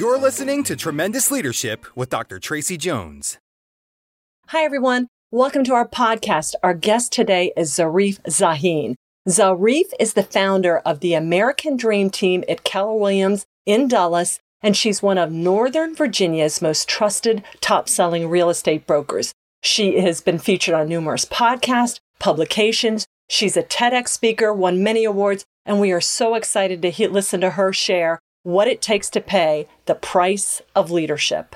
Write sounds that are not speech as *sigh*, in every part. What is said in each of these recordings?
You're listening to Tremendous Leadership with Dr. Tracy Jones. Hi, everyone. Welcome to our podcast. Our guest today is Zarif Sahin. Zarif is the founder of the American Dream Team at Keller Williams in Dulles, and she's one of Northern Virginia's most trusted top selling real estate brokers. She has been featured on numerous podcasts, publications. She's a TEDx speaker, won many awards, and we are so excited to he- listen to her share what it takes to pay the price of leadership.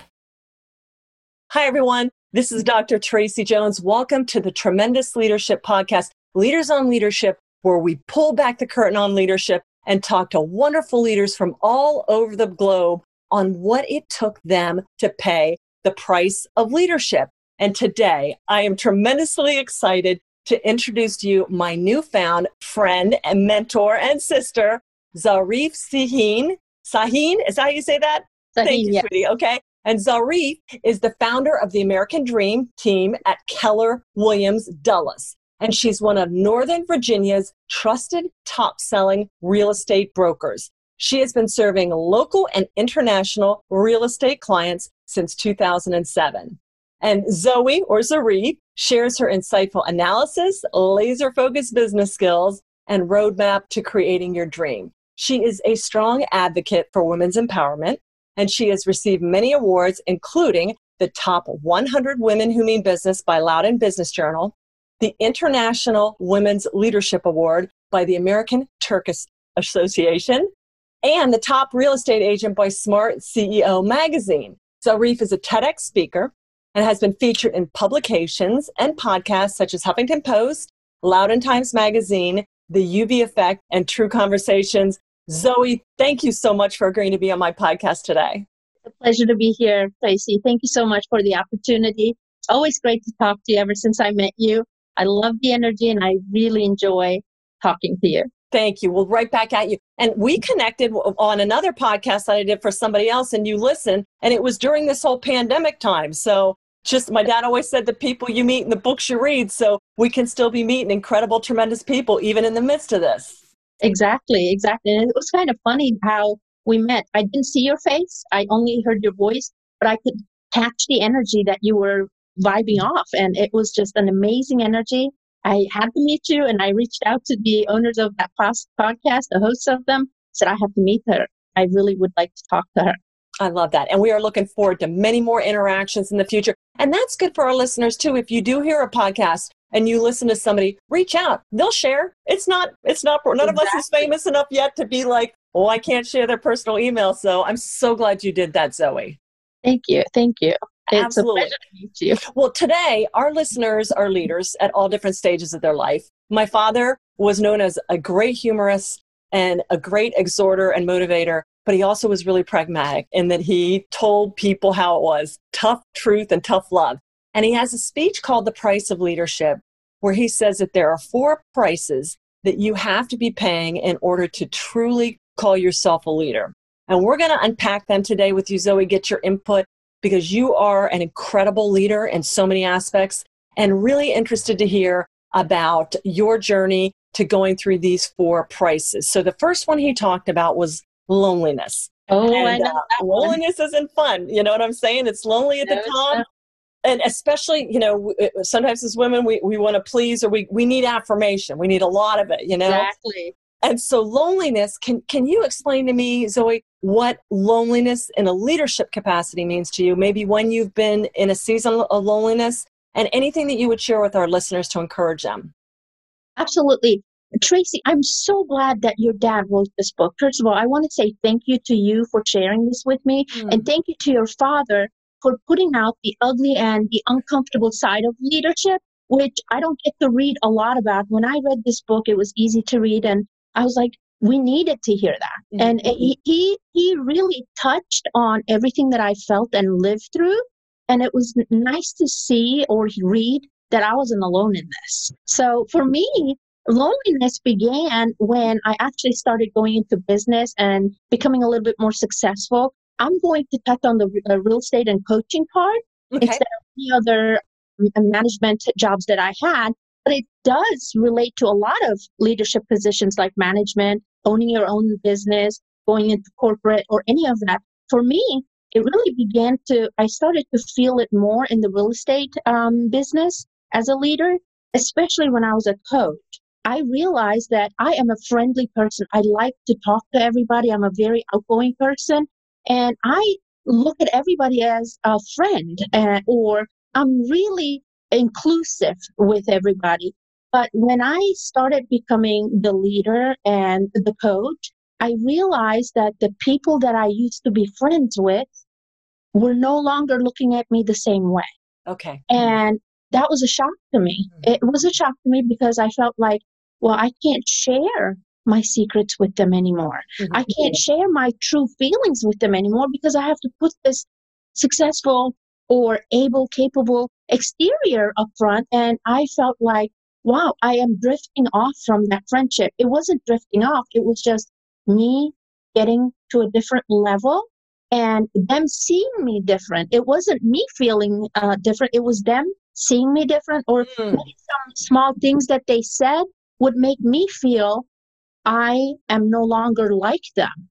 Hi, everyone. This is Dr. Tracy Jones. Welcome to the Tremendous Leadership Podcast, Leaders on Leadership, where we pull back the curtain on leadership and talk to wonderful leaders from all over the globe on what it took them to pay the price of leadership. And today I am tremendously excited to introduce to you my newfound friend and mentor and sister, Zarif Sahin. Sahin, is that how you say that? Sahin, Thank you, yeah. sweetie. Okay. And Zarif is the founder of the American Dream team at Keller Williams Dulles. And she's one of Northern Virginia's trusted top selling real estate brokers. She has been serving local and international real estate clients since 2007. And Zoe, or Zarif, shares her insightful analysis, laser focused business skills, and roadmap to creating your dream. She is a strong advocate for women's empowerment, and she has received many awards, including the Top 100 Women Who Mean Business by Loudoun Business Journal, the International Women's Leadership Award by the American Turkish Association, and the Top Real Estate Agent by Smart CEO Magazine. Zarif is a TEDx speaker and has been featured in publications and podcasts such as Huffington Post, Loudoun Times Magazine, The UV Effect, and True Conversations. Zoe, thank you so much for agreeing to be on my podcast today. It's a pleasure to be here, Tracy. Thank you so much for the opportunity. It's always great to talk to you ever since I met you. I love the energy and I really enjoy talking to you. Thank you. Well, right back at you. And we connected on another podcast that I did for somebody else, and you listened, and it was during this whole pandemic time. So, just my dad always said the people you meet and the books you read. So, we can still be meeting incredible, tremendous people, even in the midst of this. Exactly, exactly. And it was kind of funny how we met. I didn't see your face, I only heard your voice, but I could catch the energy that you were vibing off. And it was just an amazing energy. I had to meet you, and I reached out to the owners of that podcast, the hosts of them, said, I have to meet her. I really would like to talk to her. I love that. And we are looking forward to many more interactions in the future. And that's good for our listeners too. If you do hear a podcast and you listen to somebody, reach out. They'll share. It's not, it's not, none of us is famous enough yet to be like, oh, I can't share their personal email. So I'm so glad you did that, Zoe. Thank you. Thank you. It's Absolutely. a pleasure to meet you. Well, today, our listeners are leaders at all different stages of their life. My father was known as a great humorist and a great exhorter and motivator, but he also was really pragmatic in that he told people how it was tough truth and tough love. And he has a speech called The Price of Leadership, where he says that there are four prices that you have to be paying in order to truly call yourself a leader. And we're going to unpack them today with you, Zoe, get your input because you are an incredible leader in so many aspects and really interested to hear about your journey to going through these four prices. So the first one he talked about was loneliness. Oh, I know uh, loneliness isn't fun. You know what I'm saying? It's lonely at the No, it's top. And especially, you know, uh, sometimes as women, we, we want to please or we, we need affirmation. We need a lot of it, you know? Exactly. And so loneliness, can, can you explain to me, Zoe, what loneliness in a leadership capacity means to you? Maybe when you've been in a season of loneliness and anything that you would share with our listeners to encourage them. Absolutely. Tracy, I'm so glad that your dad wrote this book. First of all, I want to say thank you to you for sharing this with me, and thank you to your father for putting out the ugly and the uncomfortable side of leadership, which I don't get to read a lot about. When I read this book, it was easy to read, and I was like, we needed to hear that. Mm-hmm. And he, he he really touched on everything that I felt and lived through, and it was nice to see or read that I wasn't alone in this. So for me, loneliness began when I actually started going into business and becoming a little bit more successful. I'm going to touch on the uh, real estate and coaching part Okay. instead of any other um, management jobs that I had. But it does relate to a lot of leadership positions like management, owning your own business, going into corporate, or any of that. for me, it really began to, I started to feel it more in the real estate um, business as a leader, especially when I was a coach. I realized that I am a friendly person. I like to talk to everybody. I'm a very outgoing person. And I look at everybody as a friend uh, or I'm really inclusive with everybody. But when I started becoming the leader and the coach, I realized that the people that I used to be friends with were no longer looking at me the same way. Okay. And that was a shock to me. Mm-hmm. It was a shock to me because I felt like, well, I can't share my secrets with them anymore. Mm-hmm. I can't share my true feelings with them anymore because I have to put this successful or able, capable exterior up front. And I felt like, wow, I am drifting off from that friendship. It wasn't drifting off, it was just me getting to a different level and them seeing me different. It wasn't me feeling uh, different, it was them seeing me different or mm. some small things that they said would make me feel I am no longer like them.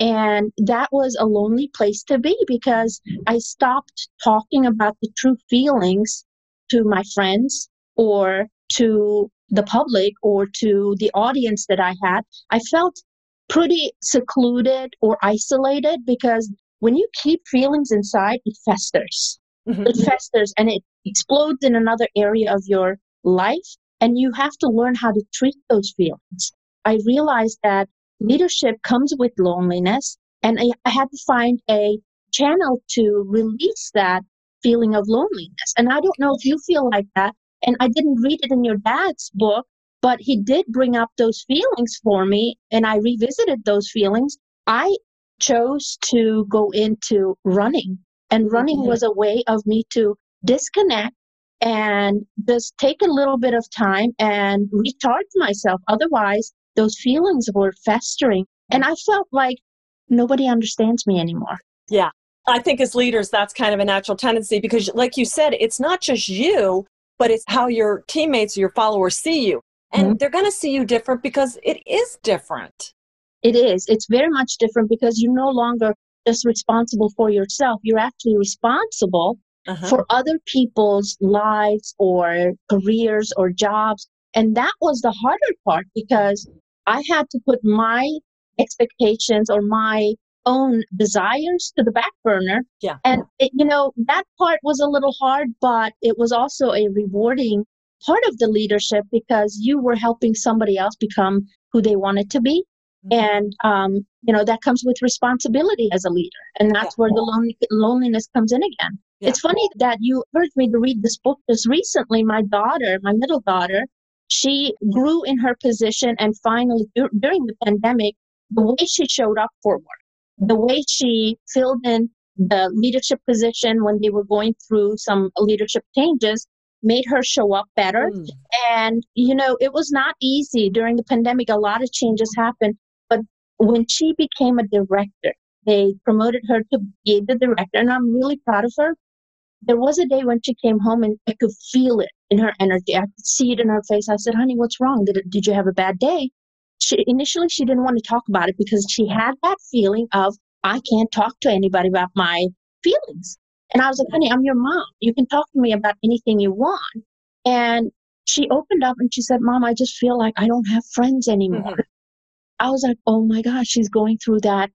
And that was a lonely place to be because I stopped talking about the true feelings to my friends or to the public or to the audience that I had. I felt pretty secluded or isolated because when you keep feelings inside, it festers. Mm-hmm. It festers and it explodes in another area of your life. And you have to learn how to treat those feelings. I realized that leadership comes with loneliness, and I, I had to find a channel to release that feeling of loneliness. And I don't know if you feel like that. And I didn't read it in your dad's book, but he did bring up those feelings for me, and I revisited those feelings. I chose to go into running, and running mm-hmm. was a way of me to disconnect and just take a little bit of time and recharge myself. Otherwise, those feelings were festering. And I felt like nobody understands me anymore. Yeah. I think as leaders, that's kind of a natural tendency because, like you said, it's not just you, but it's how your teammates or your followers see you. And mm-hmm. they're going to see you different because it is different. It is. It's very much different because you're no longer just responsible for yourself. You're actually responsible uh-huh. for other people's lives or careers or jobs. And that was the harder part because I had to put my expectations or my own desires to the back burner. Yeah. And, it, you know, that part was a little hard, but it was also a rewarding part of the leadership because you were helping somebody else become who they wanted to be. Mm-hmm. And, um, you know, that comes with responsibility as a leader. And that's yeah. where the lonely, loneliness comes in again. Yeah. It's funny that you urged me to read this book just recently my daughter, my middle daughter, she grew in her position and finally during the pandemic the way she showed up for work the way she filled in the leadership position when they were going through some leadership changes made her show up better. Mm. and you know it was not easy. During the pandemic a lot of changes happened but when she became a director they promoted her to be the director and i'm really proud of her. There was a day when she came home and I could feel it in her energy. I could see it in her face. I said, honey, what's wrong? Did, it, did you have a bad day? She, initially, she didn't want to talk about it because she had that feeling of, I can't talk to anybody about my feelings. And I was like, honey, I'm your mom. You can talk to me about anything you want. And she opened up and she said, Mom, I just feel like I don't have friends anymore. Mm-hmm. I was like, oh my gosh, she's going through that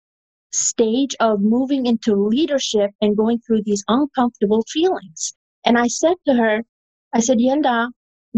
stage of moving into leadership and going through these uncomfortable feelings. And I said to her, I said, Yelda,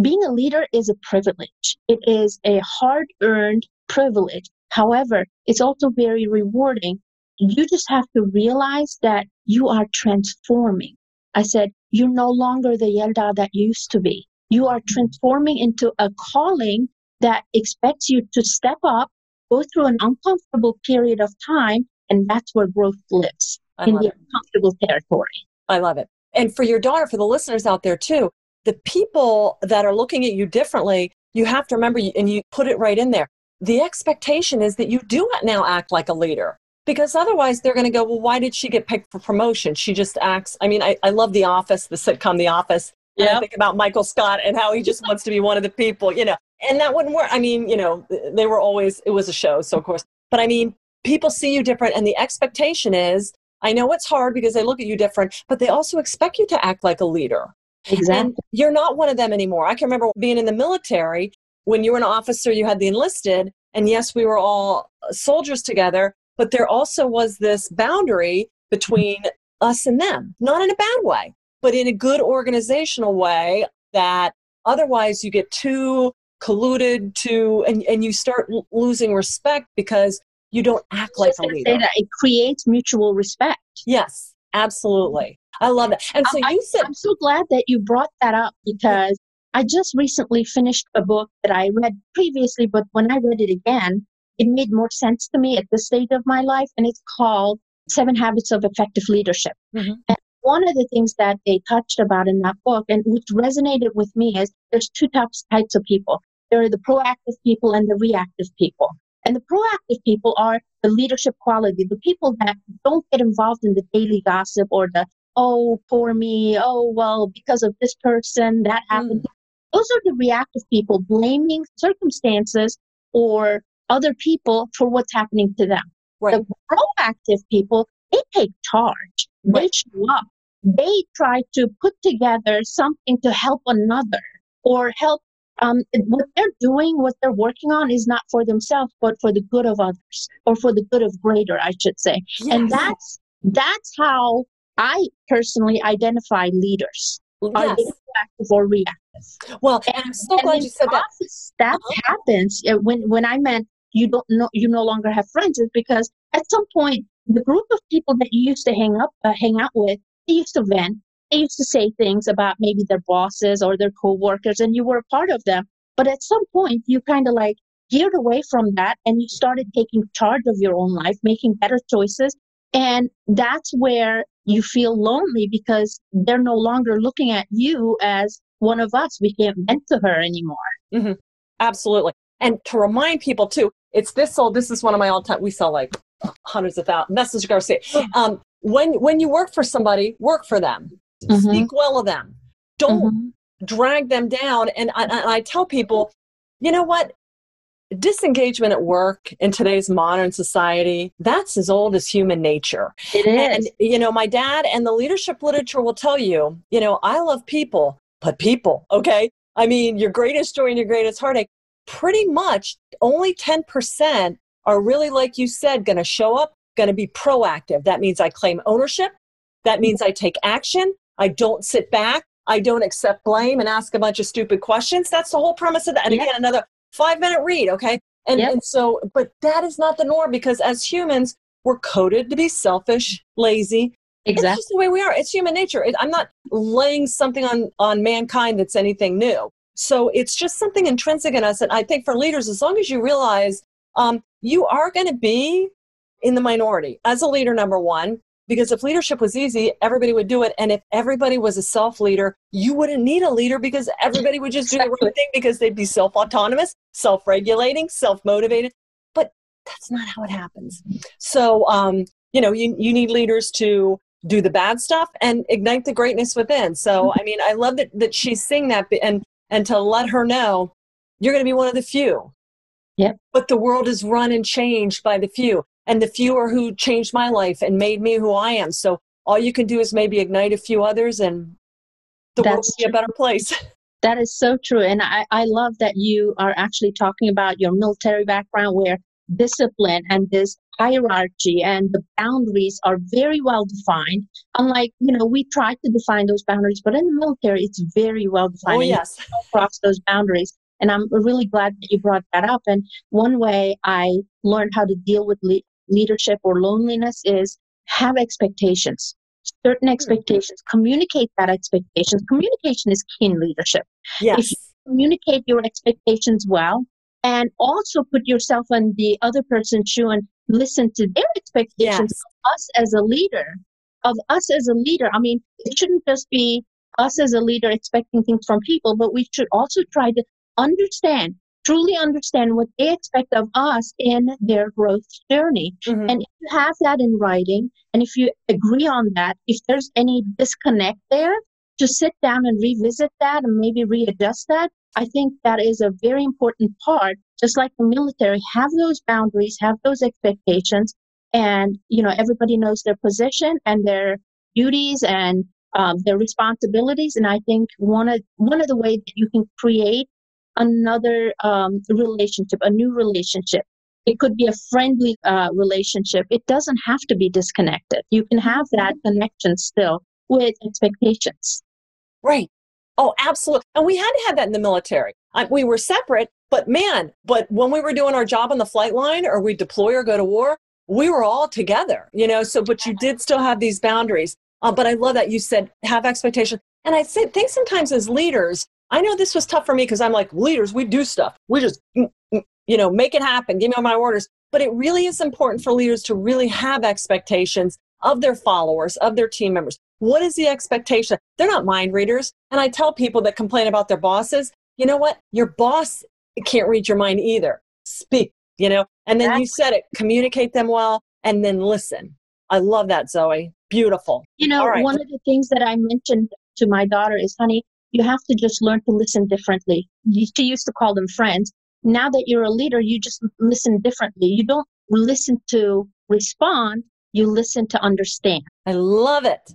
being a leader is a privilege. It is a hard earned privilege. However, it's also very rewarding. You just have to realize that you are transforming. I said, you're no longer the Yelda that you used to be. You are transforming into a calling that expects you to step up, go through an uncomfortable period of time, and that's where growth lives I in the it. uncomfortable territory. I love it. And for your daughter, for the listeners out there too, the people that are looking at you differently, you have to remember, and you put it right in there. The expectation is that you do now act like a leader because otherwise they're going to go, well, why did she get picked for promotion? She just acts. I mean, I, I love The Office, the sitcom The Office. Yeah. I think about Michael Scott and how he just wants to be one of the people, you know, and that wouldn't work. I mean, you know, they were always, it was a show, so of course, but I mean, people see you different and the expectation is I know it's hard because they look at you different, but they also expect you to act like a leader. Exactly. And you're not one of them anymore. I can remember being in the military when you were an officer, you had the enlisted, and yes, we were all soldiers together, but there also was this boundary between us and them, not in a bad way, but in a good organizational way that otherwise you get too colluded to and, and you start l- losing respect because you don't act like a leader. Say that it creates mutual respect. Yes, absolutely. I love that. And so I, you said I'm so glad that you brought that up because I just recently finished a book that I read previously, but when I read it again, it made more sense to me at this stage of my life, and it's called Seven Habits of Effective Leadership. Mhm. And one of the things that they touched about in that book, and which resonated with me, is there's two types types of people. There are the proactive people and the reactive people. And the proactive people are the leadership quality, the people that don't get involved in the daily gossip or the oh poor me, oh well because of this person that happened. Those are the reactive people blaming circumstances or other people for what's happening to them. right. The proactive people, they take charge. They show up. They try to put together something to help another or help. Um, what they're doing, what they're working on is not for themselves, but for the good of others or for the good of greater, I should say. And that's, that's how I personally identify leaders. Are yes. they proactive or reactive? Well, and I'm so And glad you said that. process, That happens uh, when when I meant you don't know you no longer have friends is because at some point the group of people that you used to hang up uh, hang out with they used to vent they used to say things about maybe their bosses or their coworkers and you were a part of them but at some point you kind of like geared away from that and you started taking charge of your own life making better choices and that's where you feel lonely because they're no longer looking at you as one of us we can't vent to her anymore Absolutely. And to remind people too, it's this old, this is one of my all time, we sell like hundreds of thousands, Message Garcia. Um, when, when you work for somebody, work for them. Mhm. Speak well of them. Don't Mhm. drag them down. And I, and I tell people, you know what? Disengagement at work in today's modern society, that's as old as human nature. It And, you know, my dad and the leadership literature will tell you, you know, I love people, but people, okay? I mean, your greatest joy and your greatest heartache, pretty much only 10% are really, like you said, going to show up, going to be proactive. That means I claim ownership. That means I take action. I don't sit back. I don't accept blame and ask a bunch of stupid questions. That's the whole premise of that. And Yeah. again, another five minute read, okay? And, Yep. and so, but that is not the norm because as humans, we're coded to be selfish, lazy. Exactly. It's just the way we are. It's human nature. It, I'm not laying something on, on mankind that's anything new. So it's just something intrinsic in us. And I think for leaders, as long as you realize um, you are going to be in the minority as a leader, number one, because if leadership was easy, everybody would do it. And if everybody was a self leader, you wouldn't need a leader because everybody would just do the right thing because they'd be self autonomous, self regulating, self motivated. But that's not how it happens. So, um, you know, you, you need leaders to do the bad stuff and ignite the greatness within. So, I mean, I love that, that she's seeing that and, and to let her know you're going to be one of the few. Yep. But the world is run and changed by the few. And the few are who changed my life and made me who I am. So all you can do is maybe ignite a few others and the world will be a better place. *laughs* That is so true. And I, I love that you are actually talking about your military background where discipline and this hierarchy and the boundaries are very well defined. Unlike, you know, we try to define those boundaries, but in the military, it's very well defined. oh, yes. don't cross those boundaries. And I'm really glad that you brought that up. And one way I learned how to deal with le- leadership or loneliness is have expectations, certain hmm. expectations, communicate that expectations. Communication is key in leadership Yes. communicate your expectations well and also put yourself in the other person's shoe and listen to their expectations Yes. of us as a leader of us as a leader i mean it shouldn't just be us as a leader expecting things from people but we should also try to understand truly understand what they expect of us in their growth journey Mhm. and if you have that in writing, and if you agree on that, if there's any disconnect there, to sit down and revisit that and maybe readjust that, I think that is a very important part. Just like the military, have those boundaries, have those expectations, and you know everybody knows their position and their duties and um, their responsibilities. And I think one of one of the ways that you can create another um, relationship, a new relationship. It could be a friendly uh, relationship. It doesn't have to be disconnected. You can have that connection still with expectations. Right. Oh, absolutely. And we had to have that in the military. I, we were separate, but man, but when we were doing our job on the flight line or we deploy or go to war, we were all together, you know. So, but you did still have these boundaries. Uh, but I love that you said have expectations. And I say, think sometimes as leaders, I know this was tough for me because I'm like, leaders, we do stuff. We just, mm, mm, you know, make it happen, give me all my orders. But it really is important for leaders to really have expectations of their followers, of their team members. What is the expectation? They're not mind readers. And I tell people that complain about their bosses, you know what? Your boss can't read your mind either. Speak, you know? And then you said it, communicate them well, and then listen. I love that, Zoe. Beautiful. You know, right. one of the things that I mentioned to my daughter is, honey, you have to just learn to listen differently. She used to call them friends. Now that you're a leader, you just listen differently. You don't listen to respond, you listen to understand. I love it.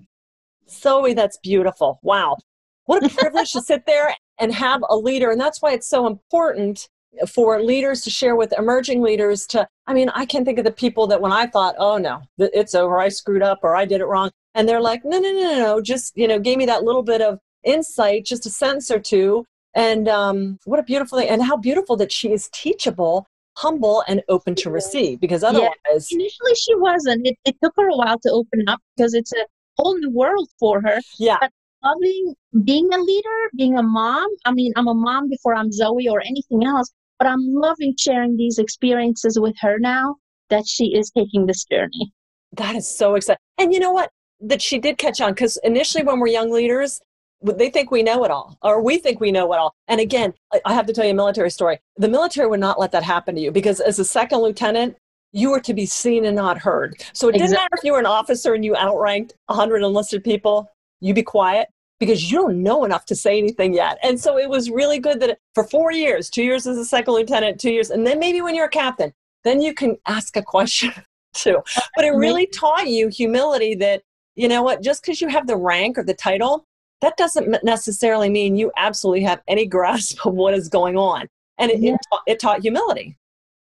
Zoe, that's beautiful. Wow. What a privilege to sit there and have a leader. And that's why it's so important for leaders to share with emerging leaders to i mean i can think of the people that when i thought oh no it's over i screwed up or i did it wrong and they're like no no no no just you know gave me that little bit of insight just a sentence or two and um, what a beautiful thing and how beautiful that she is teachable humble and open to receive because otherwise yeah. initially she wasn't it, it took her a while to open up because it's a whole new world for her yeah but loving being a leader being a mom i mean i'm a mom before i'm zoe or anything else but I'm loving sharing these experiences with her now that she is taking this journey. That is so exciting. And you know what? That she did catch on because initially, when we're young leaders, they think we know it all, or we think we know it all. And again, I have to tell you a military story. The military would not let that happen to you because as a second lieutenant, you were to be seen and not heard. So it didn't matter if you were an officer and you outranked 100 enlisted people, you be quiet because you don't know enough to say anything yet. And so it was really good that for four years, two years as a second lieutenant, two years, and then maybe when you're a captain, then you can ask a question *laughs* too. But it really taught you humility that, you know what, just because you have the rank or the title, that doesn't necessarily mean you absolutely have any grasp of what is going on. And it, yeah. it, taught, it taught humility.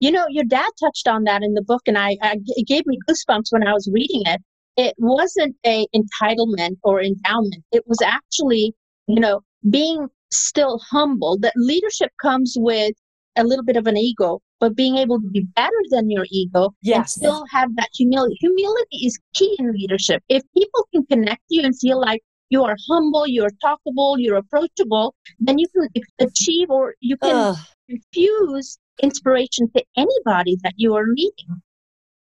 You know, your dad touched on that in the book, and I, I, it gave me goosebumps when I was reading it it wasn't a entitlement or endowment. It was actually, you know, being still humble. That leadership comes with a little bit of an ego, but being able to be better than your ego yes. and still have that humility. Humility is key in leadership. If people can connect you and feel like you are humble, you're talkable, you're approachable, then you can achieve or you can Ugh. infuse inspiration to anybody that you are leading.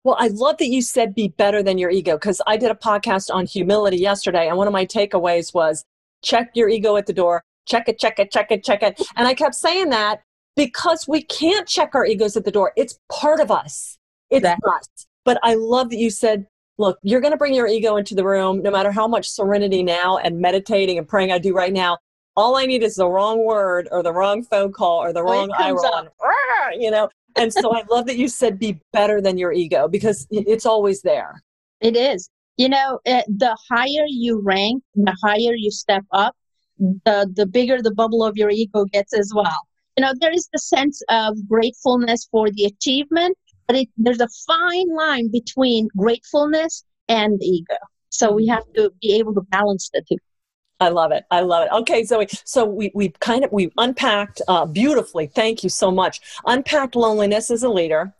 Well, I love that you said be better than your ego because I did a podcast on humility yesterday, and one of my takeaways was check your ego at the door, check it, check it, check it, check it. And I kept saying that because we can't check our egos at the door. It's part of us, it's us. But I love that you said, look, you're going to bring your ego into the room no matter how much serenity now and meditating and praying I do right now. All I need is the wrong word or the wrong phone call or the wrong eye roll. You know, and so I love that you said be better than your ego because it's always there. It is. You know, eh, the higher you rank, the higher you step up, the the bigger the bubble of your ego gets as well. You know, there is the sense of gratefulness for the achievement, but it, there's a fine line between gratefulness and ego. So we have to be able to balance the two. I love it. I love it. Okay, Zoe. So we we kind of we unpacked uh, beautifully. Thank you so much. Unpacked loneliness as a leader,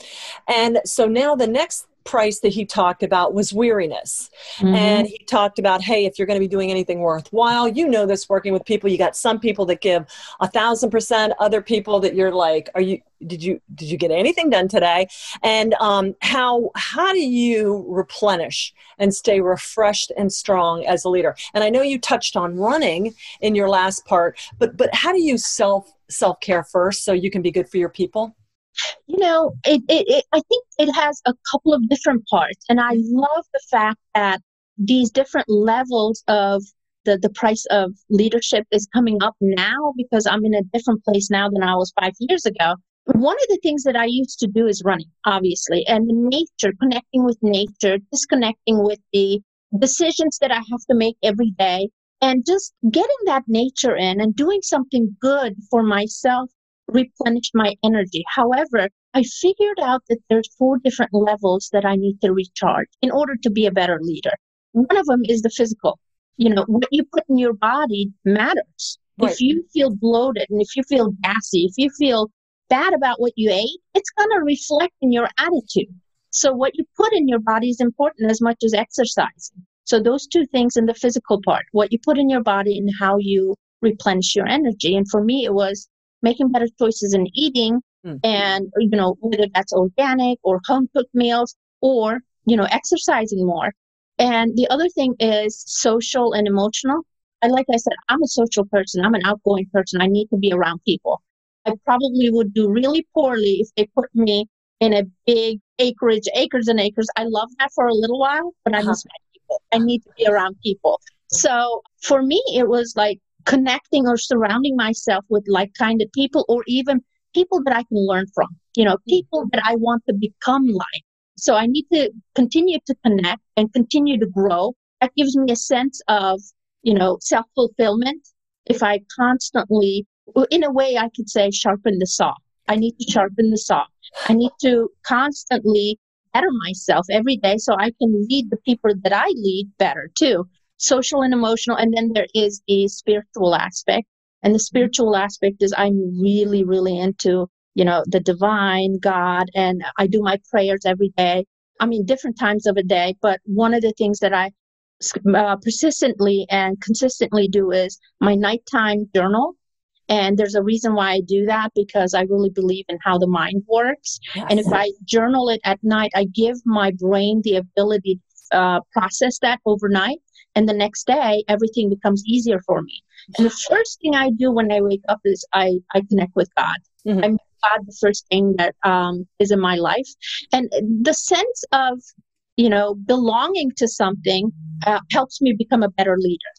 and so now the next price that he talked about was weariness. Mm-hmm. And he talked about, hey, if you're going to be doing anything worthwhile, you know this working with people. You got some people that give a thousand percent, other people that you're like, are you did you did you get anything done today? And um, how how do you replenish and stay refreshed and strong as a leader? And I know you touched on running in your last part, but but how do you self self care first so you can be good for your people? You know, it, it, it, I think it has a couple of different parts. And I love the fact that these different levels of the, the price of leadership is coming up now because I'm in a different place now than I was five years ago. one of the things that I used to do is running, obviously, and nature, connecting with nature, disconnecting with the decisions that I have to make every day, and just getting that nature in and doing something good for myself replenished my energy. However, I figured out that there's four different levels that I need to recharge in order to be a better leader. One of them is the physical. You know, what you put in your body matters. Right. If you feel bloated and if you feel gassy, if you feel bad about what you ate, it's going to reflect in your attitude. So what you put in your body is important as much as exercising. So those two things in the physical part, what you put in your body and how you replenish your energy. And for me, it was making better choices in eating mm. and, you know, whether that's organic or home cooked meals or, you know, exercising more. And the other thing is social and emotional. and like I said, I'm a social person. I'm an outgoing person. I need to be around people. I probably would do really poorly if they put me in a big acreage, acres and acres. I love that for a little while, but I uh-huh. miss my people. I need to be around people. So for me, it was like connecting or surrounding myself with like-minded people or even people that I can learn from, you know, mm-hmm. people that I want to become like. So I need to continue to connect and continue to grow. That gives me a sense of, you know, self-fulfillment. If I constantly, in a way, I could say sharpen the saw. I need to sharpen the saw. I need to constantly better myself every day so I can lead the people that I lead better too social and emotional. And then there is the spiritual aspect. And the spiritual aspect is I'm really, really into, you know, the divine God. And I do my prayers every day. I mean, different times of a day. But one of the things that I uh, persistently and consistently do is my nighttime journal. And there's a reason why I do that because I really believe in how the mind works. Yes. And if I journal it at night, I give my brain the ability uh, process that overnight and the next day everything becomes easier for me. And the first thing i do when i wake up is i i connect with god. Mm-hmm. i make god the first thing that um, is in my life. And the sense of you know belonging to something uh, helps me become a better leader.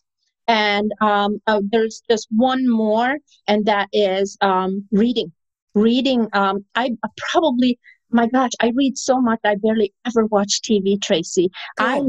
And um, uh, there's just one more and that is um, reading. Reading um, i probably my gosh i read so much i barely ever watch tv tracy Good. i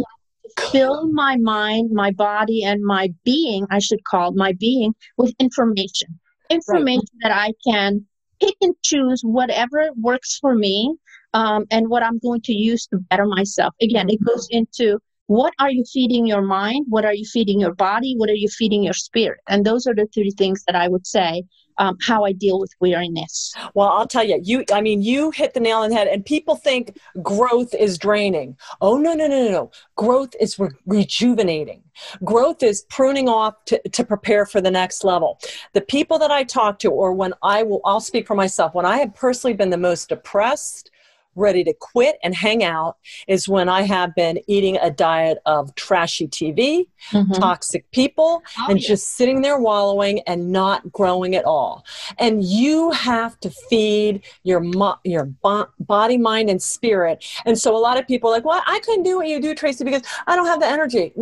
fill my mind, my body, and my being, I should call my being, with information. Information right. that I can pick and choose whatever works for me um, and what I'm going to use to better myself. Again, it goes into what are you feeding your mind? What are you feeding your body? What are you feeding your spirit? And those are the three things that I would say um, how I deal with weariness. Well, I'll tell you, you, I mean, you hit the nail on the head, and people think growth is draining. Oh, no, no, no, no, no. Growth is re- rejuvenating. Growth is pruning off to, to prepare for the next level. The people that I talk to, or when I will, I'll speak for myself, when I have personally been the most depressed, ready to quit and hang out is when I have been eating a diet of trashy TV, mm-hmm. toxic people, oh, and yeah. just sitting there wallowing and not growing at all. And you have to feed your mo- your bo- body, mind, and spirit. And so a lot of people are like, "Well, I couldn't do what you do, Tracy, because I don't have the energy."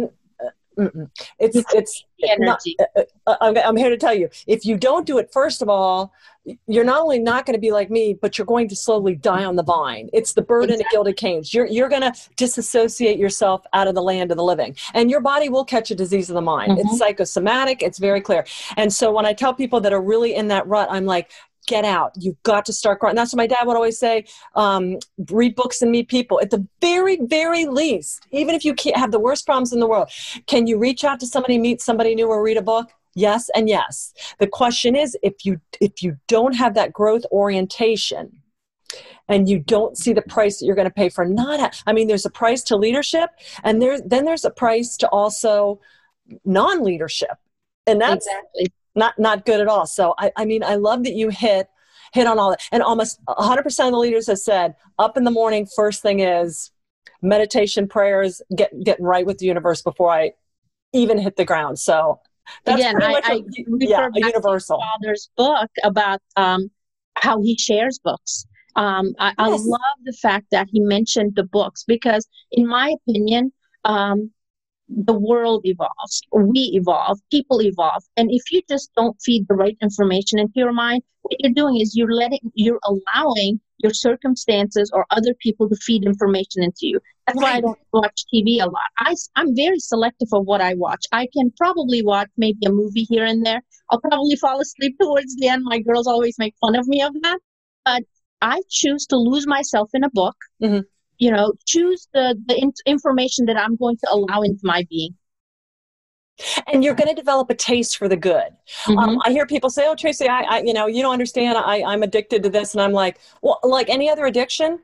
Mm-mm. It's it's energy. Not, uh, uh, I'm, I'm here to tell you. If you don't do it, first of all, you're not only not going to be like me, but you're going to slowly die on the vine. It's the bird exactly. the gilded canes. You're you're going to disassociate yourself out of the land of the living, and your body will catch a disease of the mind. Mm-hmm. It's psychosomatic. It's very clear. And so when I tell people that are really in that rut, I'm like, get out. You've got to start growing. That's what my dad would always say um, read books and meet people. At the very, very least, even if you can't have the worst problems in the world, can you reach out to somebody, meet somebody new, or read a book? Yes and yes. The question is if you if you don't have that growth orientation, and you don't see the price that you're going to pay for not i mean there's a price to leadership and there then there's a price to also non-leadership and that's exactly not not good at all. So I, I mean, I love that you hit hit on all that. And almost 100% of the leaders have said, up in the morning, first thing is meditation, prayers, get getting right with the universe before I even hit the ground. So that's Again, pretty much I, a, I yeah, a universal. father's book about um, how he shares books. Um, I, yes. I, love the fact that he mentioned the books because, in my opinion, um, the world evolves, we evolve, people evolve. And if you just don't feed the right information into your mind, what you're doing is you're letting, you're allowing your circumstances or other people to feed information into you. That's why I don't watch TV a lot. I, I'm very selective of what I watch. I can probably watch maybe a movie here and there. I'll probably fall asleep *laughs* towards the end. My girls always make fun of me of that. But I choose to lose myself in a book. Mm-hmm you know choose the the in- information that i'm going to allow into my being and you're going to develop a taste for the good. Um, mm-hmm. Um, I hear people say, "Oh, Tracy, I, I, you know, you don't understand. I, I'm addicted to this," and I'm like, "Well, like any other addiction,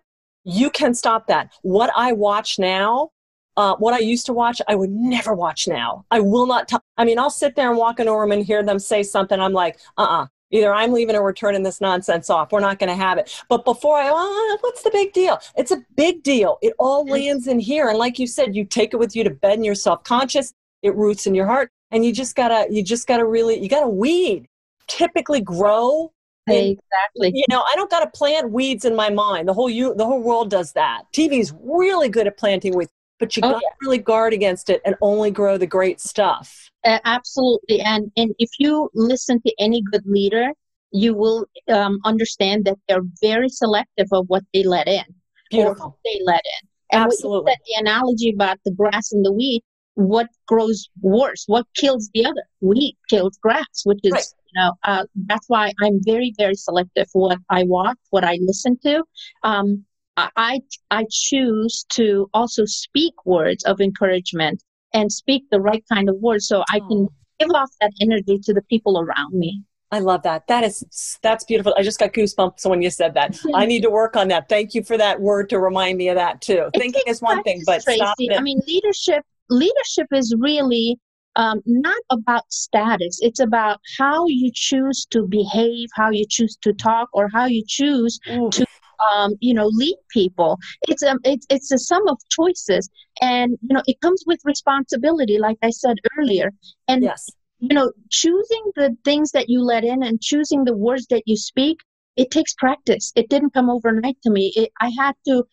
you can stop that. What I watch now, uh, what I used to watch, I would never watch now. I will not. T- I mean, I'll sit there and walk in a room and hear them say something. I'm like, uh, uh-uh, uh Either I'm leaving or we're turning this nonsense off. We're not going to have it. But before I, oh, what's the big deal? It's a big deal. It all mm. lands in here. And like you said, you take it with you to bed and you're self conscious. It roots in your heart. And you just gotta, you just gotta really, you gotta weed. Typically grow. exactly. You know, I don't gotta plant weeds in my mind. The whole you, the whole world does that. TV's really good at planting weeds, but you oh, gotta yeah. really guard against it and only grow the great stuff. Uh, absolutely. And, and if you listen to any good leader, you will um, understand that they're very selective of what they let in. Beautiful. they let in. And Absolutely. Said, the analogy about the grass and the wheat, what grows worse? What kills the other? Wheat kills grass, which is, right. you know, uh, that's why I'm very, very selective what I watch, what I listen to. Um, I, I choose to also speak words of encouragement and speak the right kind of words so I can give off that energy to the people around me. I love that. That is that's beautiful. I just got goosebumps when you said that. I need to work on that. Thank you for that word to remind me of that too. It Thinking is one thing, but Tracy. stop it. I mean, leadership leadership is really um, not about status. It's about how you choose to behave, how you choose to talk, or how you choose Ooh. to um, you know lead people. It's a it's, it's a sum of choices. And you know it comes with responsibility like i said earlier. And yes. you know choosing the things that you let in and choosing the words that you speak it takes practice. It didn't come overnight to me. It, i had to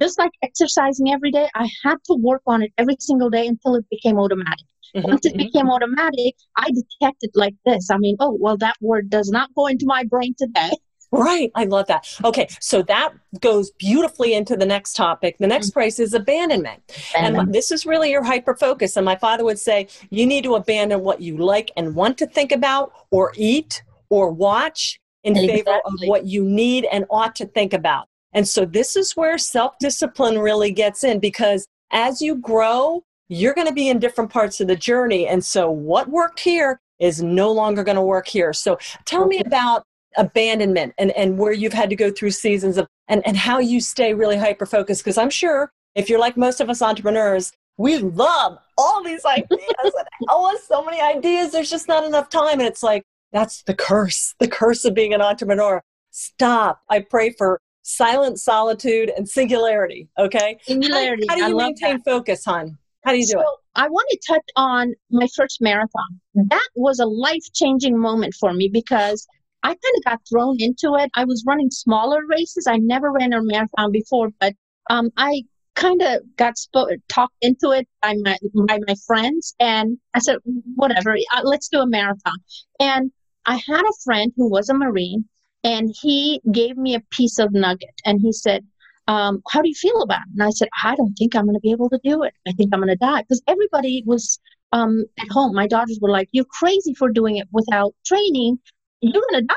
just like exercising every day i had to work on it every single day until it became automatic. Mm-hmm. once it became automatic i detected like this. I mean oh well that word does not go into my brain today *laughs* Right. I love that. Okay. So that goes beautifully into the next topic. The next mm-hmm. phrase is abandonment. abandonment. And this is really your hyper focus. And my father would say, you need to abandon what you like and want to think about or eat or watch in exactly. favor of what you need and ought to think about. And so this is where self discipline really gets in because as you grow, you're going to be in different parts of the journey. And so what worked here is no longer going to work here. So tell okay. me about abandonment and, and where you've had to go through seasons of and, and how you stay really hyper focused because i'm sure if you're like most of us entrepreneurs we love all these *laughs* ideas and oh so many ideas there's just not enough time. And it's like that's the curse the curse of being an entrepreneur. Stop. I pray for silent solitude and singularity okay? Singularity. How, how do you maintain that. focus hon? How do you do so, it I want to touch on my first marathon. That was a life changing moment for me because I kind of got thrown into it. I was running smaller races. I never ran a marathon before, but um, I kind of got spo- talked into it by my by my friends, and I said, "Whatever, uh, let's do a marathon." And I had a friend who was a Marine, and he gave me a piece of nugget, and he said, um, "How do you feel about it?" And I said, "I don't think I'm going to be able to do it. I think I'm going to die." Because everybody was um, at home. My daughters were like, "You're crazy for doing it without training." You're to die.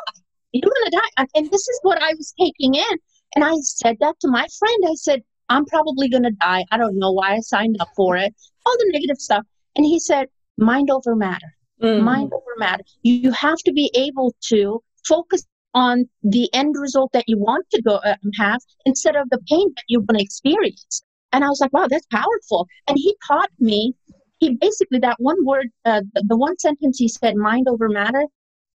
You're to die. And this is what I was taking in. And I said that to my friend. I said, I'm probably to die. I don't know why I signed up for it. All the negative stuff. And he said, mind over matter. Mm. Mind over matter. You have to be able to focus on the end result that you want to go uh, have instead of the pain that you're going to experience. And I was like, wow, that's powerful. And he taught me, he basically, that one word, uh, the, the one sentence he said, mind over matter,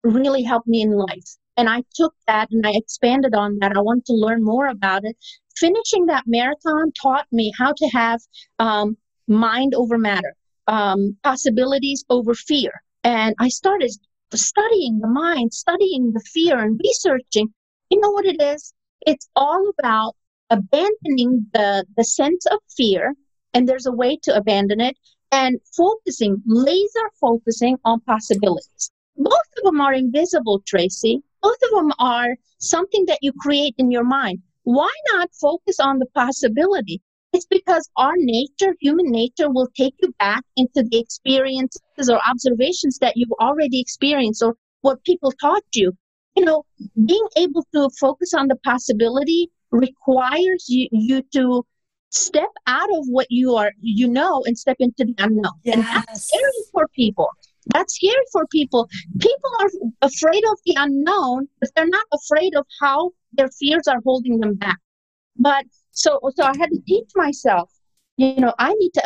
really helped me in life. And I took that and I expanded on that. I want to learn more about it. Finishing that marathon taught me how to have um, mind over matter, um, possibilities over fear. And I started studying the mind, studying the fear, and researching. You know what it is? It's all about abandoning the, the sense of fear. And there's a way to abandon it and focusing, laser focusing on possibilities. Both of them are invisible, Tracy. Both of them are something that you create in your mind. Why not focus on the possibility? It's because our nature, human nature, will take you back into the experiences or observations that you've already experienced or what people taught you. You know, being able to focus on the possibility requires you, you to step out of what you are you know and step into the unknown yes. and that's scary for people that's scary for people. People are afraid of the unknown but they're not afraid of how their fears are holding them back. But so so i had to teach myself you know i need to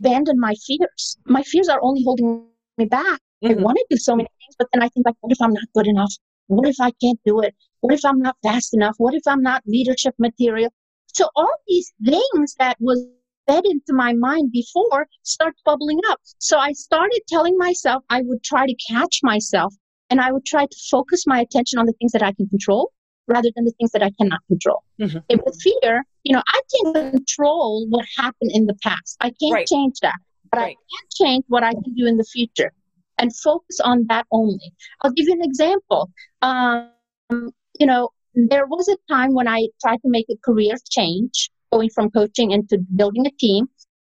abandon my fears. My fears are only holding me back. Mm-hmm. i want to do so many things but then i think like what if i'm not good enough? What if i can't do it? What if i'm not fast enough? What if i'm not leadership material? So all these things that was fed into my mind before starts bubbling up. So I started telling myself I would try to catch myself and I would try to focus my attention on the things that I can control rather than the things that I cannot control. Mm-hmm. And with fear, you know, I can't control what happened in the past. I can't right. change that, but right. I can change what I can do in the future and focus on that only. I'll give you an example. Um, you know, there was a time when I tried to make a career change, going from coaching into building a team.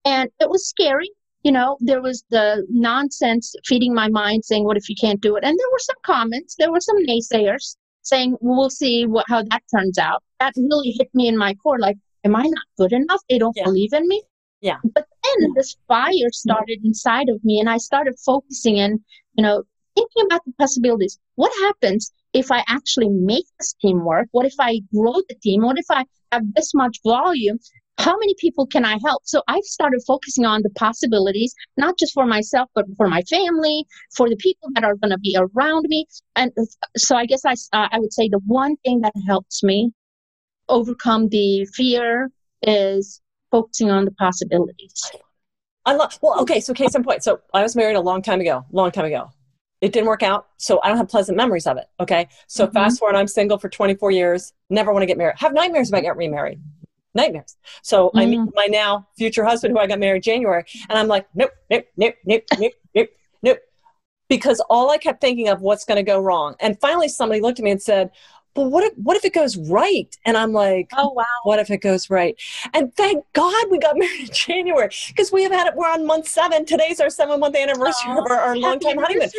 And it was scary. You know, there was the nonsense feeding my mind saying, What if you can't do it? And there were some comments, there were some naysayers saying, We'll see what, how that turns out. That really hit me in my core like, Am I not good enough? They don't yeah. believe in me. Yeah. But then this fire started inside of me, and I started focusing and, you know, thinking about the possibilities. What happens if I actually make this team work? What if I grow the team? What if I have this much volume? How many people can I help? So I've started focusing on the possibilities, not just for myself, but for my family, for the people that are going to be around me. And so I guess I, uh, I would say the one thing that helps me overcome the fear is focusing on the possibilities. I love, well, okay, so case in point. So I was married a long time ago, long time ago it didn't work out so i don't have pleasant memories of it okay so mm-hmm. fast forward i'm single for 24 years never want to get married have nightmares about getting remarried nightmares so mm-hmm. i meet my now future husband who i got married january and i'm like nope nope nope nope nope nope nope because all i kept thinking of what's going to go wrong and finally somebody looked at me and said but what if what if it goes right? And I'm like, oh wow, what if it goes right? And thank God we got *laughs* married in January because we have had it. We're on month seven. Today's our seven month anniversary oh, of our, our long time honeymoon.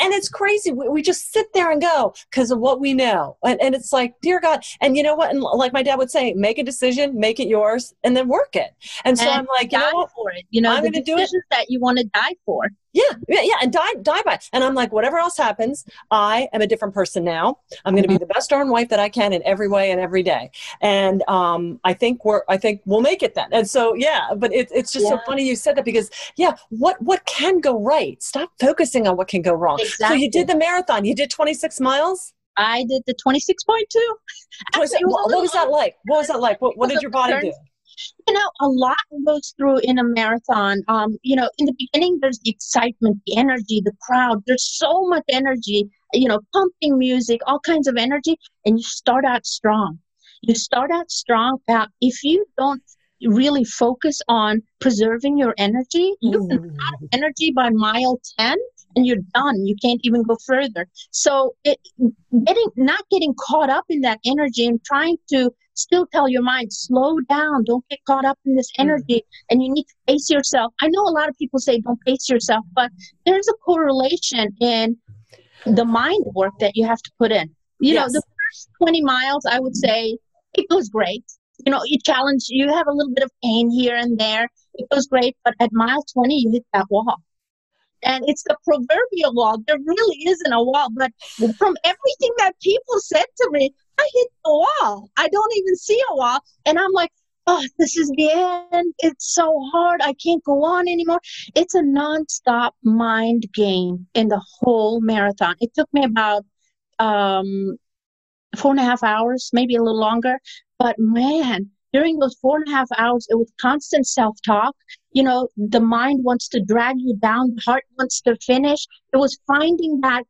And it's crazy. We, we just sit there and go because of what we know. And, and it's like, dear God. And you know what? And like my dad would say, make a decision, make it yours, and then work it. And so and I'm like, you know what? For it. You know, I'm going to do it. that you want to die for. Yeah, yeah, yeah, and die, die by. And I'm like, whatever else happens, I am a different person now. I'm going to mm-hmm. be the best darn wife that I can in every way and every day. And um, I think we're, I think we'll make it then. And so, yeah, but it, it's just yeah. so funny you said that because, yeah, what what can go right? Stop focusing on what can go wrong. Exactly. So you did the marathon. You did 26 miles. I did the 26.2. *laughs* what, what was that like? What was that like? What, what did your body do? You know, a lot goes through in a marathon. Um, you know, in the beginning, there's the excitement, the energy, the crowd. There's so much energy, you know, pumping music, all kinds of energy, and you start out strong. You start out strong. Uh, if you don't really focus on preserving your energy, you can mm. have energy by mile 10 and you're done. You can't even go further. So it, getting, not getting caught up in that energy and trying to still tell your mind, slow down, don't get caught up in this mm. energy, and you need to pace yourself. I know a lot of people say don't pace yourself, but there's a correlation in the mind work that you have to put in. You yes. know, the first 20 miles, I would say it goes great. You know, you challenge, you have a little bit of pain here and there. It goes great, but at mile 20, you hit that wall. And it's the proverbial wall. There really isn't a wall, but from everything that people said to me, I hit the wall. I don't even see a wall. And I'm like, oh, this is the end. It's so hard. I can't go on anymore. It's a nonstop mind game in the whole marathon. It took me about um, four and a half hours, maybe a little longer. But man, during those four and a half hours, it was constant self talk. You know, the mind wants to drag you down, the heart wants to finish. It was finding that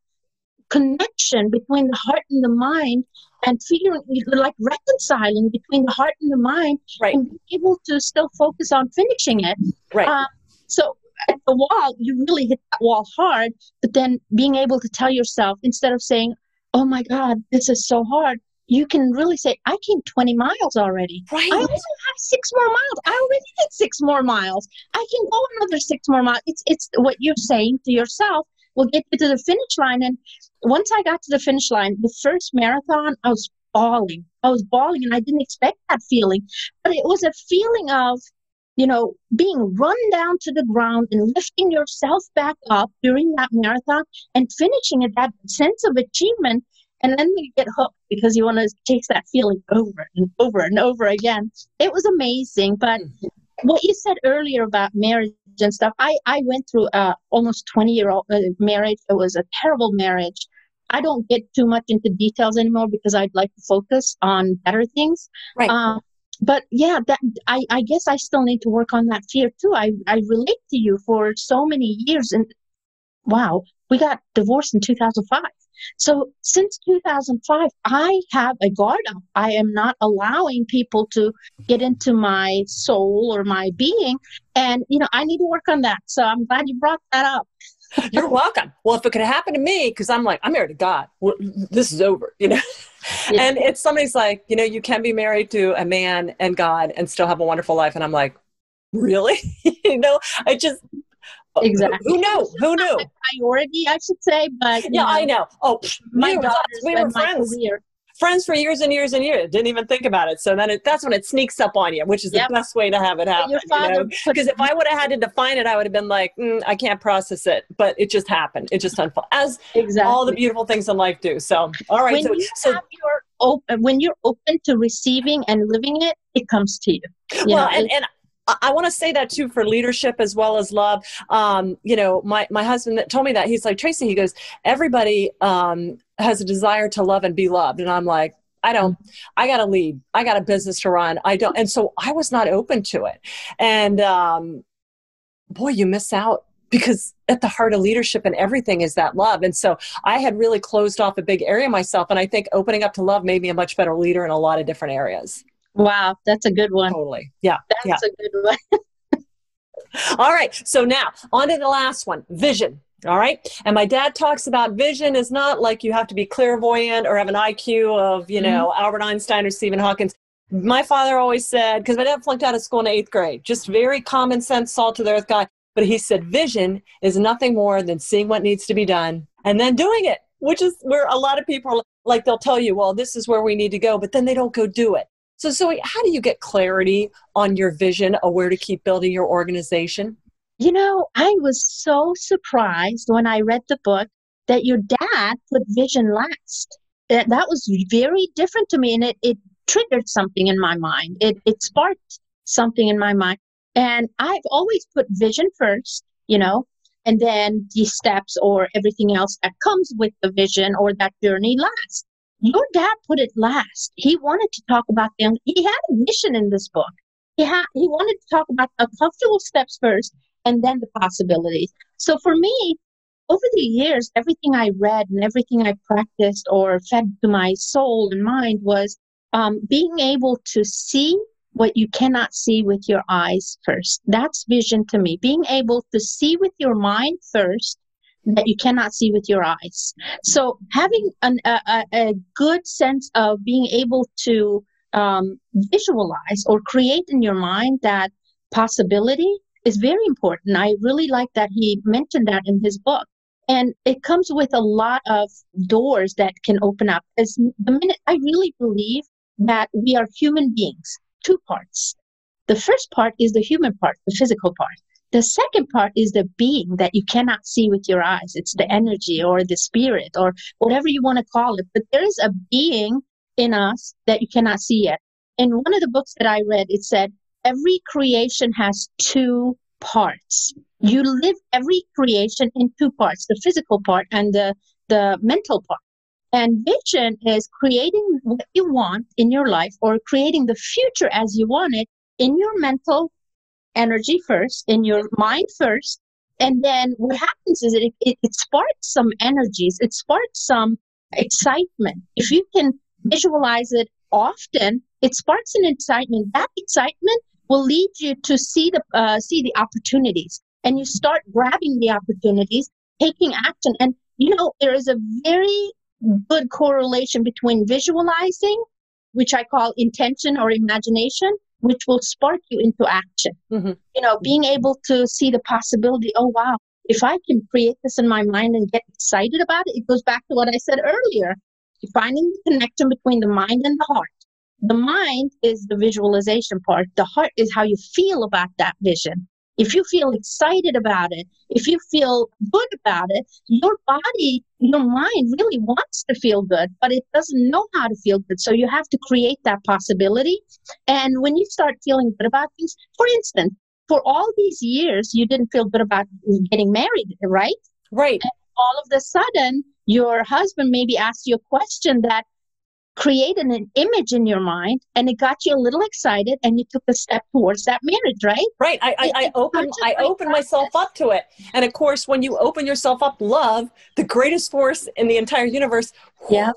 connection between the heart and the mind and figuring like reconciling between the heart and the mind right. and being able to still focus on finishing it right uh, So at the wall, you really hit that wall hard, but then being able to tell yourself instead of saying, Oh my God, this is so hard, you can really say, I came 20 miles already. Right. I also have six more miles. I already did six more miles. I can go another six more miles. It's it's what you're saying to yourself will get you to the finish line. And once I got to the finish line, the first marathon, I was bawling. I was bawling and I didn't expect that feeling. But it was a feeling of, you know, being run down to the ground and lifting yourself back up during that marathon and finishing it, that sense of achievement and then you get hooked because you want to chase that feeling over and over and over again. It was amazing. But mm-hmm. what you said earlier about marriage and stuff, I, I went through a almost 20 year old uh, marriage. It was a terrible marriage. I don't get too much into details anymore because I'd like to focus on better things. Right. Um, but yeah, that I, I guess I still need to work on that fear too. I, I relate to you for so many years and wow, we got divorced in 2005. So since 2005, I have a guard up. I am not allowing people to get into my soul or my being. And, you know, I need to work on that. So I'm glad you brought that up. *laughs* You're welcome. Well, if it could happen to me, because I'm like, I'm married to God, well, this is over, you know? Yeah. And it's somebody's like, you know, you can be married to a man and God and still have a wonderful life. And I'm like, really? *laughs* you know, I just, Exactly. Who knew? Who knew? Priority, I should say. But yeah, know, I know. Oh, my daughters we were friends. Friends for years and years and years. Didn't even think about it. So then it, that's when it sneaks up on you, which is yep. the best way to have it happen. Because if I would have had to define it, I would have been like, mm, I can't process it. But it just happened. It just unfolded, as exactly. all the beautiful things in life do. So, all right. When so, you so have your open, when you're open to receiving and living it, it comes to you. you well, know, and, and I want to say that too for leadership as well as love. Um, you know, my, my husband told me that he's like, Tracy, he goes, everybody um, has a desire to love and be loved. And I'm like, I don't, I got to lead. I got a business to run. I don't. And so I was not open to it. And um, boy, you miss out because at the heart of leadership and everything is that love. And so I had really closed off a big area myself. And I think opening up to love made me a much better leader in a lot of different areas. Wow, that's a good one. Totally. Yeah. That's yeah. a good one. *laughs* All right. So now on to the last one vision. All right. And my dad talks about vision is not like you have to be clairvoyant or have an IQ of, you know, mm-hmm. Albert Einstein or Stephen Hawkins. My father always said, because my dad flunked out of school in eighth grade, just very common sense, salt to the earth guy. But he said, vision is nothing more than seeing what needs to be done and then doing it, which is where a lot of people like, they'll tell you, well, this is where we need to go, but then they don't go do it. So, Zoe, how do you get clarity on your vision of where to keep building your organization? You know, I was so surprised when I read the book that your dad put vision last. That, that was very different to me, and it, it triggered something in my mind. It, it sparked something in my mind. And I've always put vision first, you know, and then the steps or everything else that comes with the vision or that journey last. Your dad put it last. He wanted to talk about the, he had a mission in this book. He had, he wanted to talk about the comfortable steps first and then the possibilities. So for me, over the years, everything I read and everything I practiced or fed to my soul and mind was um, being able to see what you cannot see with your eyes first. That's vision to me. Being able to see with your mind first that you cannot see with your eyes. So having an, a, a, good sense of being able to um, visualize or create in your mind that possibility is very important. I really like that he mentioned that in his book. And it comes with a lot of doors that can open up. As the minute I really believe that we are human beings, two parts. The first part is the human part, the physical part. The second part is the being that you cannot see with your eyes. It's the energy or the spirit or whatever you want to call it. But there is a being in us that you cannot see yet. In one of the books that I read, it said every creation has two parts. You live every creation in two parts, the physical part and the, the mental part. And vision is creating what you want in your life or creating the future as you want it in your mental energy first, in your mind first. And then what happens is it, it, it sparks some energies, it sparks some excitement. If you can visualize it often, it sparks an excitement. That excitement will lead you to see the uh, see the opportunities. and you start grabbing the opportunities, taking action. And, you know, there is a very good correlation between visualizing, which I call intention or imagination, which will spark you into action. Mm-hmm. You know, being able to see the possibility, oh, wow, if I can create this in my mind and get excited about it, it goes back to what I said earlier finding the connection between the mind and the heart. The mind is the visualization part, the heart is how you feel about that vision. If you feel excited about it, if you feel good about it, your body, your mind really wants to feel good, but it doesn't know how to feel good. So you have to create that possibility. And when you start feeling good about things, for instance, for all these years, you didn't feel good about getting married, right? Right. And all of a sudden, your husband maybe asked you a question that created an image in your mind and it got you a little excited and you took a step towards that marriage right? Right i i, I open i open myself up to it. And of course when you open yourself up love the greatest force in the entire universe yeah.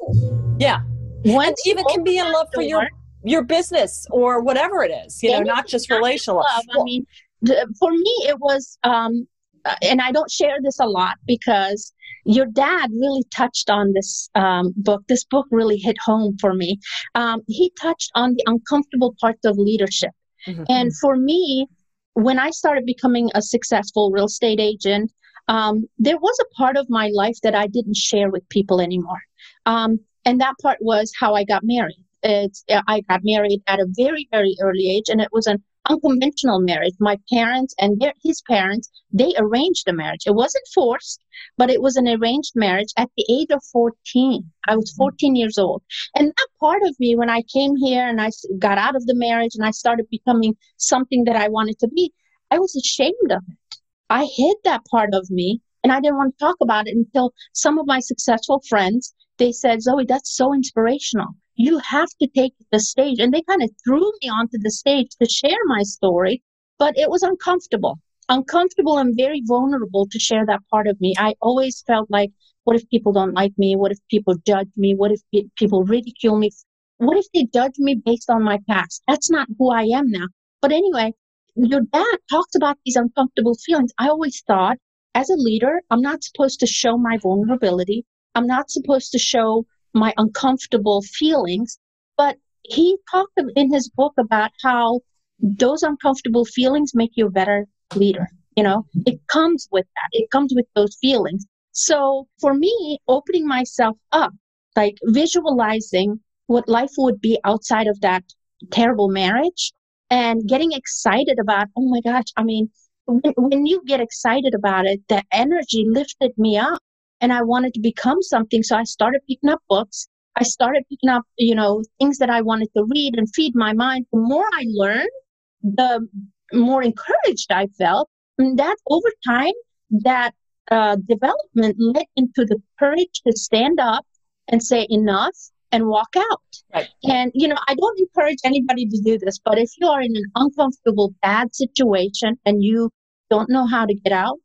Yeah. Once even can be in love for your your business or whatever it is you know not just relational. love. Well, i mean for me it was um and i don't share this a lot because your dad really touched on this um, book. This book really hit home for me. Um, he touched on the uncomfortable parts of leadership. Mm-hmm. And for me, when I started becoming a successful real estate agent, um, there was a part of my life that I didn't share with people anymore. Um, and that part was how I got married. It's, I got married at a very, very early age, and it was an unconventional marriage. My parents and their, his parents, they arranged the marriage. It wasn't forced, but it was an arranged marriage at the age of 14. I was mm-hmm. 14 years old. And that part of me, when I came here and I got out of the marriage and I started becoming something that I wanted to be, I was ashamed of it. I hid that part of me and I didn't want to talk about it until some of my successful friends, they said, Zoe, that's so inspirational you have to take the stage. And they kind of threw me onto the stage to share my story, but it was uncomfortable, uncomfortable and very vulnerable to share that part of me. I always felt like, what if people don't like me? What if people judge me? What if people ridicule me? What if they judge me based on my past? That's not who I am now. But anyway, your dad talks about these uncomfortable feelings. I always thought, as a leader, I'm not supposed to show my vulnerability. I'm not supposed to show my uncomfortable feelings. But he talked in his book about how those uncomfortable feelings make you a better leader. You know, it comes with that, it comes with those feelings. So for me, opening myself up, like visualizing what life would be outside of that terrible marriage and getting excited about, oh my gosh, I mean, when, when you get excited about it, the energy lifted me up and I wanted to become something. So I started picking up books. I started picking up, you know, things that I wanted to read and feed my mind. The more I learned, the more encouraged I felt. And that over time, that uh, development led into the courage to stand up and say enough and walk out. Right. And, you know, I don't encourage anybody to do this, but if you are in an uncomfortable, bad situation and you don't know how to get out,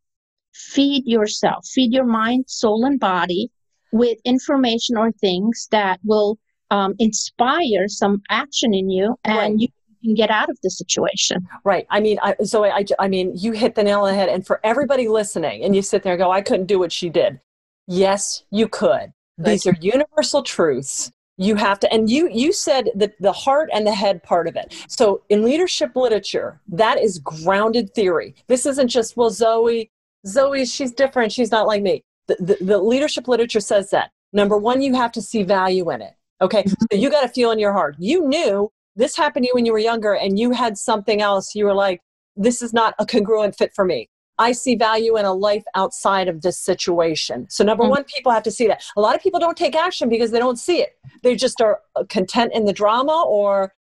feed yourself, feed your mind, soul, and body with information or things that will um, inspire some action in you and right. you can get out of the situation. Right. I mean, I, Zoe, I, I mean, you hit the nail on the head. And for everybody listening, and you sit there and go, I couldn't do what she did. Yes, you could. These are universal truths you have to and you you said that the heart and the head part of it so in leadership literature that is grounded theory this isn't just well zoe Zoe, she's different. She's not like me. The, the, the leadership literature says that. Number one, you have to see value in it. Okay. Mm-hmm. So you got to feel in your heart. You knew this happened to you when you were younger and you had something else. You were like, this is not a congruent fit for me. I see value in a life outside of this situation. So, number mm-hmm. one, people have to see that. A lot of people don't take action because they don't see it. They just are uh, content in the drama or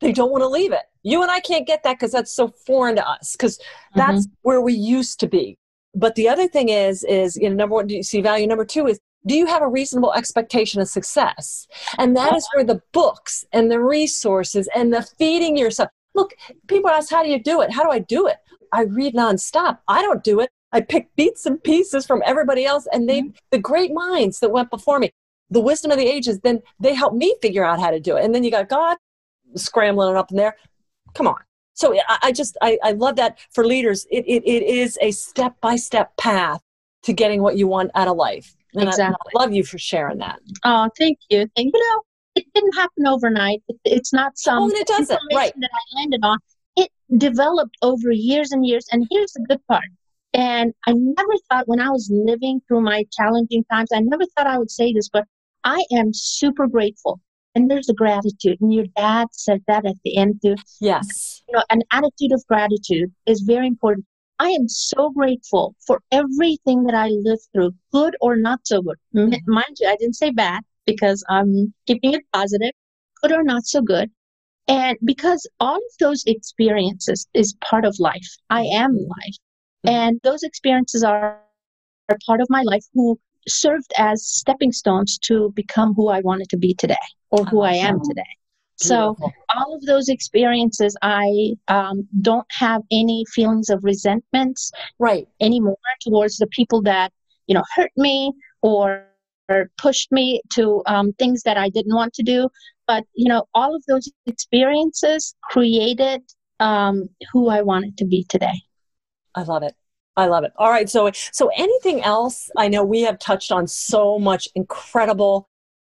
they don't want to leave it. You and I can't get that because that's so foreign to us because that's mm-hmm. where we used to be but the other thing is is you know number one do you see value? Number two is do you have a reasonable expectation of success? And that is where the books and the resources and the feeding yourself. Look people ask how do you do it? How do i do it? I read nonstop. I don't do it. I pick beats and pieces from everybody else and they mm-hmm. the great minds that went before me the wisdom of the ages then they help me figure out how to do it. And then you got god scrambling up in there. Come on So I, I just I, I love that for leaders. It, it, it is a step by step path to getting what you want out of life. And exactly. I, I love you for sharing that. Oh, thank you. And you know, it didn't happen overnight. It, it's not some oh, it doesn't. Right. that I landed on. It developed over years and years. And here's the good part. And I never thought when I was living through my challenging times, I never thought I would say this, but I am super grateful. And there's a gratitude. And your dad said that at the end too. Yes. You know, an attitude of gratitude is very important. I am so grateful for everything that I lived through, good or not so good. Mm-hmm. M- mind you, I didn't say bad because I'm keeping it positive, good or not so good. And because all of those experiences is part of life. I am life. Mm-hmm. And those experiences are, are part of my life who served as stepping stones to become who I wanted to be today or who I am today. So all of those experiences, I um, don't have any feelings of resentments right anymore towards the people that you know hurt me or, or pushed me to um, things that I didn't want to do. But you know, all of those experiences created um, who I wanted to be today. I love it. I love it. All right. So, so anything else? I know we have touched on so much incredible,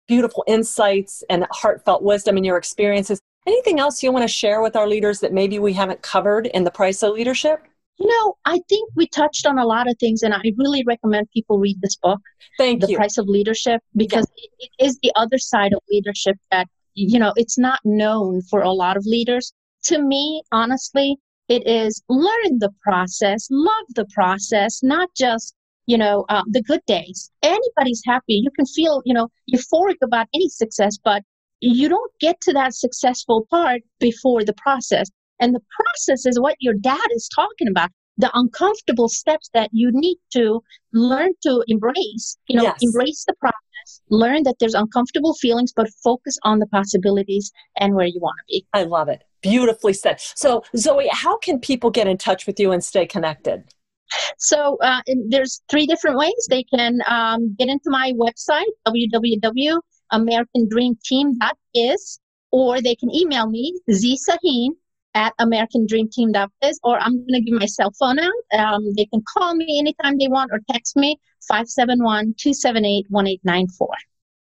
beautiful insights and heartfelt wisdom in your experiences. Anything else you want to share with our leaders that maybe we haven't covered in the price of leadership? You know, I think we touched on a lot of things, and I really recommend people read this book, Thank The you. Price of Leadership, because it, it is the other side of leadership that, you know, it's not known for a lot of leaders. To me, honestly, it is learn the process, love the process, not just, you know, uh, the good days. Anybody's happy. You can feel, you know, euphoric about any success, but you don't get to that successful part before the process. And the process is what your dad is talking about. The uncomfortable steps that you need to learn to embrace, you know, Yes. embrace the process, learn that there's uncomfortable feelings, but focus on the possibilities and where you want to be. I love it. Beautifully said. So, Zoe, how can people get in touch with you and stay connected? So uh, there's three different ways they can um, get into my website, www.americandreamteam.is, or they can email me, zsahin at americandreamteam.biz, or I'm going to give my cell phone out. Um, they can call me anytime they want or text me, 571-278-1894.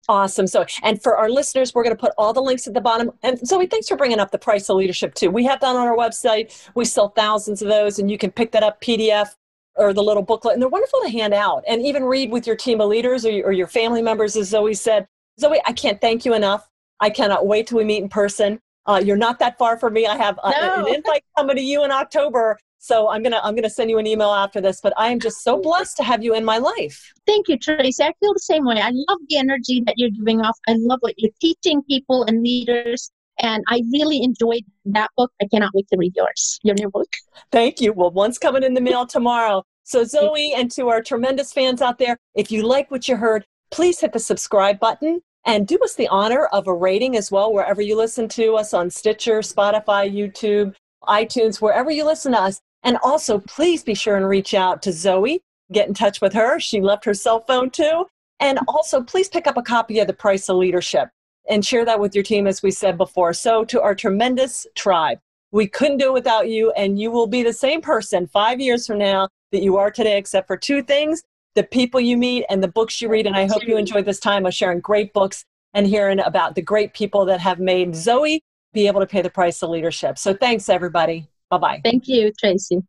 Awesome. So, and for our listeners, we're going to put all the links at the bottom. And Zoe, thanks for bringing up the price of leadership too. We have that on our website. We sell thousands of those, and you can pick that up PDF or the little booklet. And they're wonderful to hand out and even read with your team of leaders or your, or your family members, as Zoe said. Zoe, I can't thank you enough. I cannot wait till we meet in person. Uh, you're not that far from me. I have uh, No. an invite coming to you in October. So I'm gonna I'm gonna send you an email after this. But I am just so blessed to have you in my life. Thank you, Tracy. I feel the same way. I love the energy that you're giving off. I love what you're teaching people and leaders. And I really enjoyed that book. I cannot wait to read yours, your new book. Thank you. Well, one's coming in the mail tomorrow. So, Zoe, and to our tremendous fans out there, if you like what you heard, please hit the subscribe button and do us the honor of a rating as well, wherever you listen to us on Stitcher, Spotify, YouTube, iTunes, wherever you listen to us. And also, please be sure and reach out to Zoe, get in touch with her. She left her cell phone too. And also, please pick up a copy of The Price of Leadership and share that with your team, as we said before. So, to our tremendous tribe, we couldn't do it without you, and you will be the same person five years from now that you are today, except for two things the people you meet and the books you read. And I hope you enjoyed this time of sharing great books and hearing about the great people that have made Zoe be able to pay the price of leadership. So, thanks, everybody. Bye bye. Thank you, Tracy.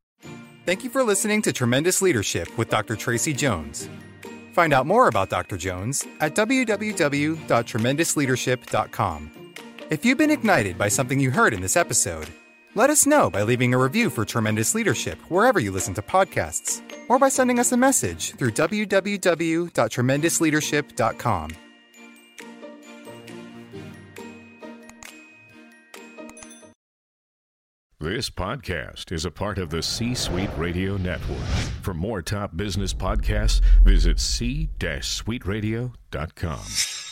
Thank you for listening to Tremendous Leadership with Dr. Tracy Jones. Find out more about Dr. Jones at www.tremendousleadership.com. If you've been ignited by something you heard in this episode, let us know by leaving a review for Tremendous Leadership wherever you listen to podcasts, or by sending us a message through www.tremendousleadership.com. This podcast is a part of the C Suite Radio Network. For more top business podcasts, visit c-suiteradio.com.